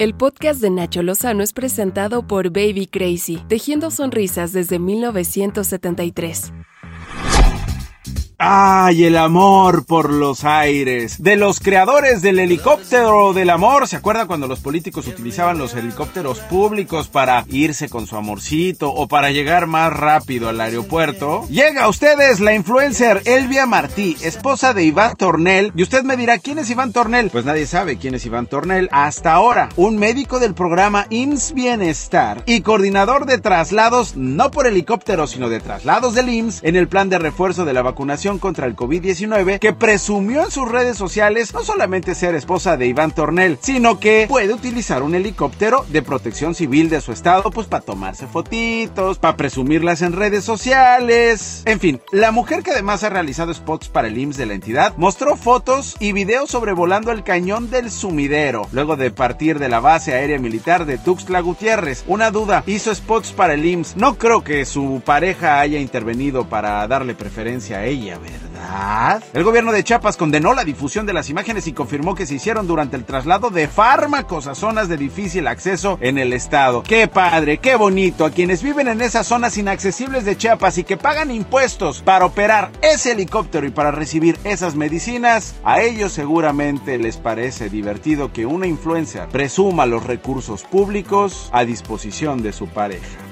El podcast de Nacho Lozano es presentado por Baby Crazy, tejiendo sonrisas desde 1973. ¡Ay, el amor por los aires! De los creadores del helicóptero del amor. ¿Se acuerdan cuando los políticos utilizaban los helicópteros públicos para irse con su amorcito o para llegar más rápido al aeropuerto? Llega a ustedes la influencer Elvia Martí, esposa de Iván Tornel. Y usted me dirá, ¿quién es Iván Tornel? Pues nadie sabe quién es Iván Tornel. Hasta ahora, un médico del programa IMSS Bienestar y coordinador de traslados, no por helicóptero, sino de traslados del IMSS en el plan de refuerzo de la vacunación contra el COVID-19 que presumió en sus redes sociales no solamente ser esposa de Iván Tornel, sino que puede utilizar un helicóptero de protección civil de su estado pues para tomarse fotitos, para presumirlas en redes sociales. En fin, la mujer que además ha realizado spots para el IMSS de la entidad mostró fotos y videos sobrevolando el cañón del sumidero, luego de partir de la base aérea militar de Tuxtla Gutiérrez. Una duda, hizo spots para el IMSS. No creo que su pareja haya intervenido para darle preferencia a ella. ¿Verdad? El gobierno de Chiapas condenó la difusión de las imágenes y confirmó que se hicieron durante el traslado de fármacos a zonas de difícil acceso en el estado. ¡Qué padre, qué bonito! A quienes viven en esas zonas inaccesibles de Chiapas y que pagan impuestos para operar ese helicóptero y para recibir esas medicinas, a ellos seguramente les parece divertido que una influencer presuma los recursos públicos a disposición de su pareja.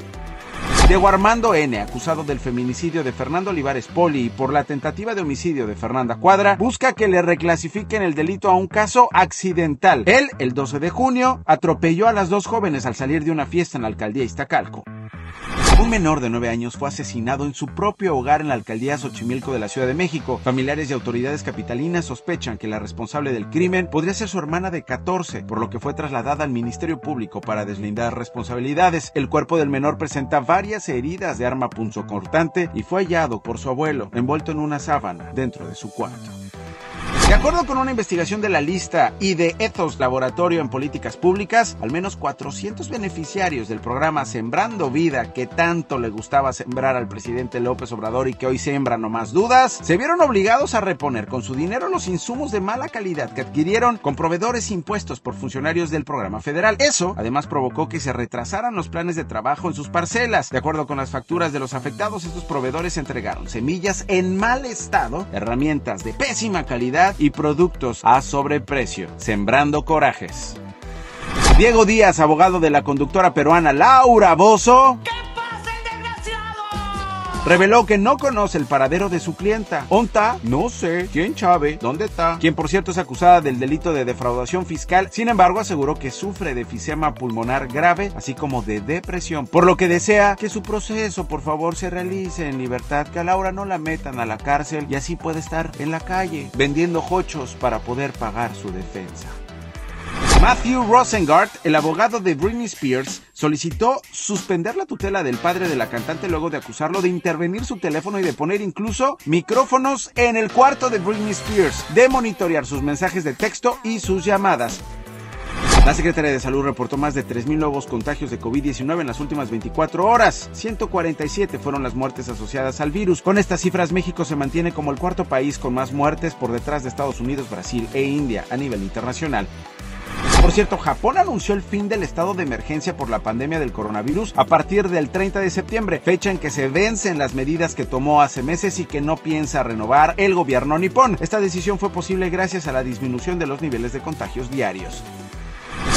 Diego Armando N., acusado del feminicidio de Fernando Olivares Poli y por la tentativa de homicidio de Fernanda Cuadra, busca que le reclasifiquen el delito a un caso accidental. Él, el 12 de junio, atropelló a las dos jóvenes al salir de una fiesta en la alcaldía Iztacalco. Un menor de 9 años fue asesinado en su propio hogar en la alcaldía Xochimilco de la Ciudad de México. Familiares y autoridades capitalinas sospechan que la responsable del crimen podría ser su hermana de 14, por lo que fue trasladada al Ministerio Público para deslindar responsabilidades. El cuerpo del menor presenta varias heridas de arma punzocortante y fue hallado por su abuelo, envuelto en una sábana dentro de su cuarto. De acuerdo con una investigación de la lista y de Ethos Laboratorio en Políticas Públicas, al menos 400 beneficiarios del programa Sembrando Vida, que tanto le gustaba sembrar al presidente López Obrador y que hoy sembra no más dudas, se vieron obligados a reponer con su dinero los insumos de mala calidad que adquirieron con proveedores impuestos por funcionarios del programa federal. Eso, además, provocó que se retrasaran los planes de trabajo en sus parcelas. De acuerdo con las facturas de los afectados, estos proveedores entregaron semillas en mal estado, herramientas de pésima calidad y productos a sobreprecio, sembrando corajes. Diego Díaz, abogado de la conductora peruana Laura Bozo, reveló que no conoce el paradero de su clienta. ¿Onta? No sé. ¿Quién chave? ¿Dónde está? Quien por cierto es acusada del delito de defraudación fiscal. Sin embargo, aseguró que sufre de efisema pulmonar grave, así como de depresión, por lo que desea que su proceso por favor se realice en libertad, que a Laura no la metan a la cárcel y así puede estar en la calle vendiendo hochos para poder pagar su defensa. Matthew Rosengart, el abogado de Britney Spears, solicitó suspender la tutela del padre de la cantante luego de acusarlo de intervenir su teléfono y de poner incluso micrófonos en el cuarto de Britney Spears, de monitorear sus mensajes de texto y sus llamadas. La Secretaría de Salud reportó más de 3.000 nuevos contagios de COVID-19 en las últimas 24 horas. 147 fueron las muertes asociadas al virus. Con estas cifras, México se mantiene como el cuarto país con más muertes por detrás de Estados Unidos, Brasil e India a nivel internacional. Por cierto, Japón anunció el fin del estado de emergencia por la pandemia del coronavirus a partir del 30 de septiembre, fecha en que se vencen las medidas que tomó hace meses y que no piensa renovar el gobierno nipón. Esta decisión fue posible gracias a la disminución de los niveles de contagios diarios.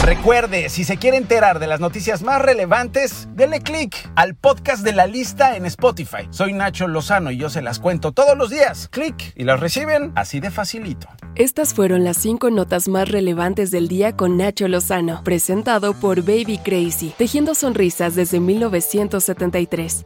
Recuerde, si se quiere enterar de las noticias más relevantes, denle click al podcast de la lista en Spotify. Soy Nacho Lozano y yo se las cuento todos los días. Clic y las reciben así de facilito. Estas fueron las cinco notas más relevantes del día con Nacho Lozano, presentado por Baby Crazy, tejiendo sonrisas desde 1973.